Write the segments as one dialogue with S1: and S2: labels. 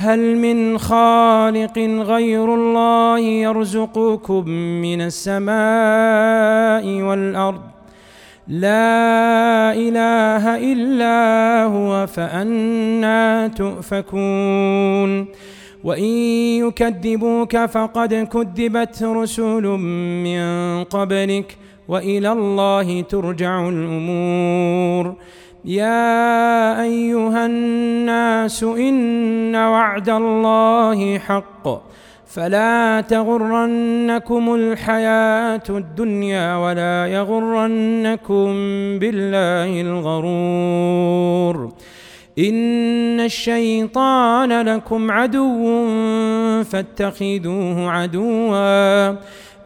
S1: هل من خالق غير الله يرزقكم من السماء والأرض؟ لا إله إلا هو فأنا تؤفكون. وإن يكذبوك فقد كذبت رسل من قبلك وإلى الله ترجع الأمور. يا أيها الناس إن وعد الله حق. فلا تغرنكم الحياة الدنيا ولا يغرنكم بالله الغرور. إن الشيطان لكم عدو فاتخذوه عدوا.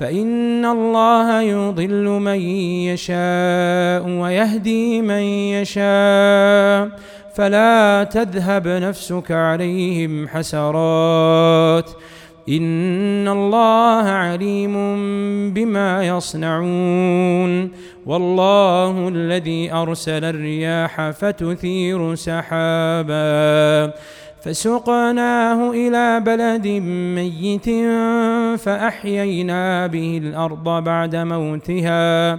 S1: فإن الله يضل من يشاء ويهدي من يشاء فلا تذهب نفسك عليهم حسرات إن الله عليم بما يصنعون والله الذي أرسل الرياح فتثير سحابا فسقناه إلى بلد ميت فأحيينا به الأرض بعد موتها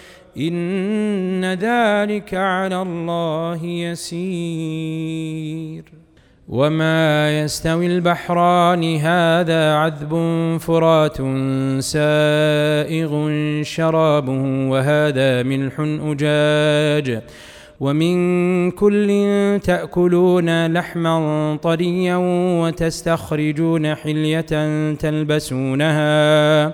S1: إن ذلك على الله يسير. وما يستوي البحران هذا عذب فرات سائغ شرابه وهذا ملح أجاج. ومن كل تأكلون لحما طريا وتستخرجون حلية تلبسونها.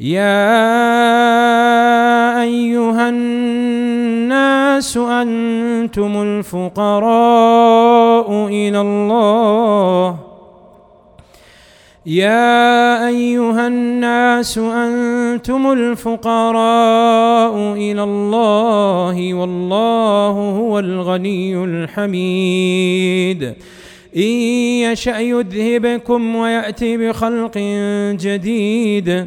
S1: يا أيها الناس أنتم الفقراء إلى الله. يا أيها الناس أنتم الفقراء إلى الله والله هو الغني الحميد. إن يشأ يذهبكم ويأتي بخلق جديد.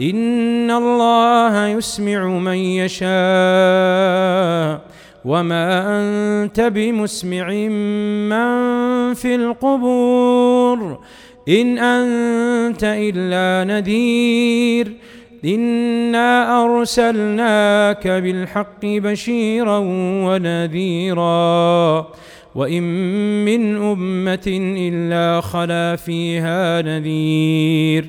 S1: إن الله يسمع من يشاء. وما أنت بمسمع من في القبور. إن أنت إلا نذير. إنا أرسلناك بالحق بشيرا ونذيرا. وإن من أمة إلا خلا فيها نذير.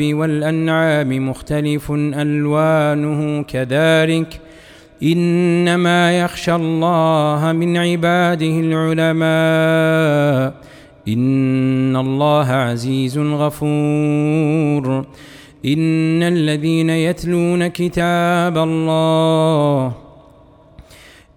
S1: والأنعام مختلف ألوانه كذلك. إنما يخشى الله من عباده العلماء. إن الله عزيز غفور. إن الذين يتلون كتاب الله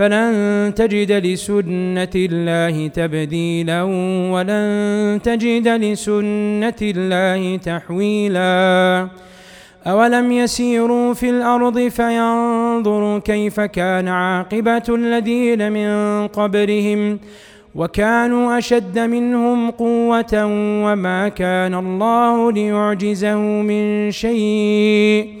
S1: فلن تجد لسنة الله تبديلا ولن تجد لسنة الله تحويلا. أولم يسيروا في الأرض فينظروا كيف كان عاقبة الذين من قبلهم وكانوا أشد منهم قوة وما كان الله ليعجزه من شيء.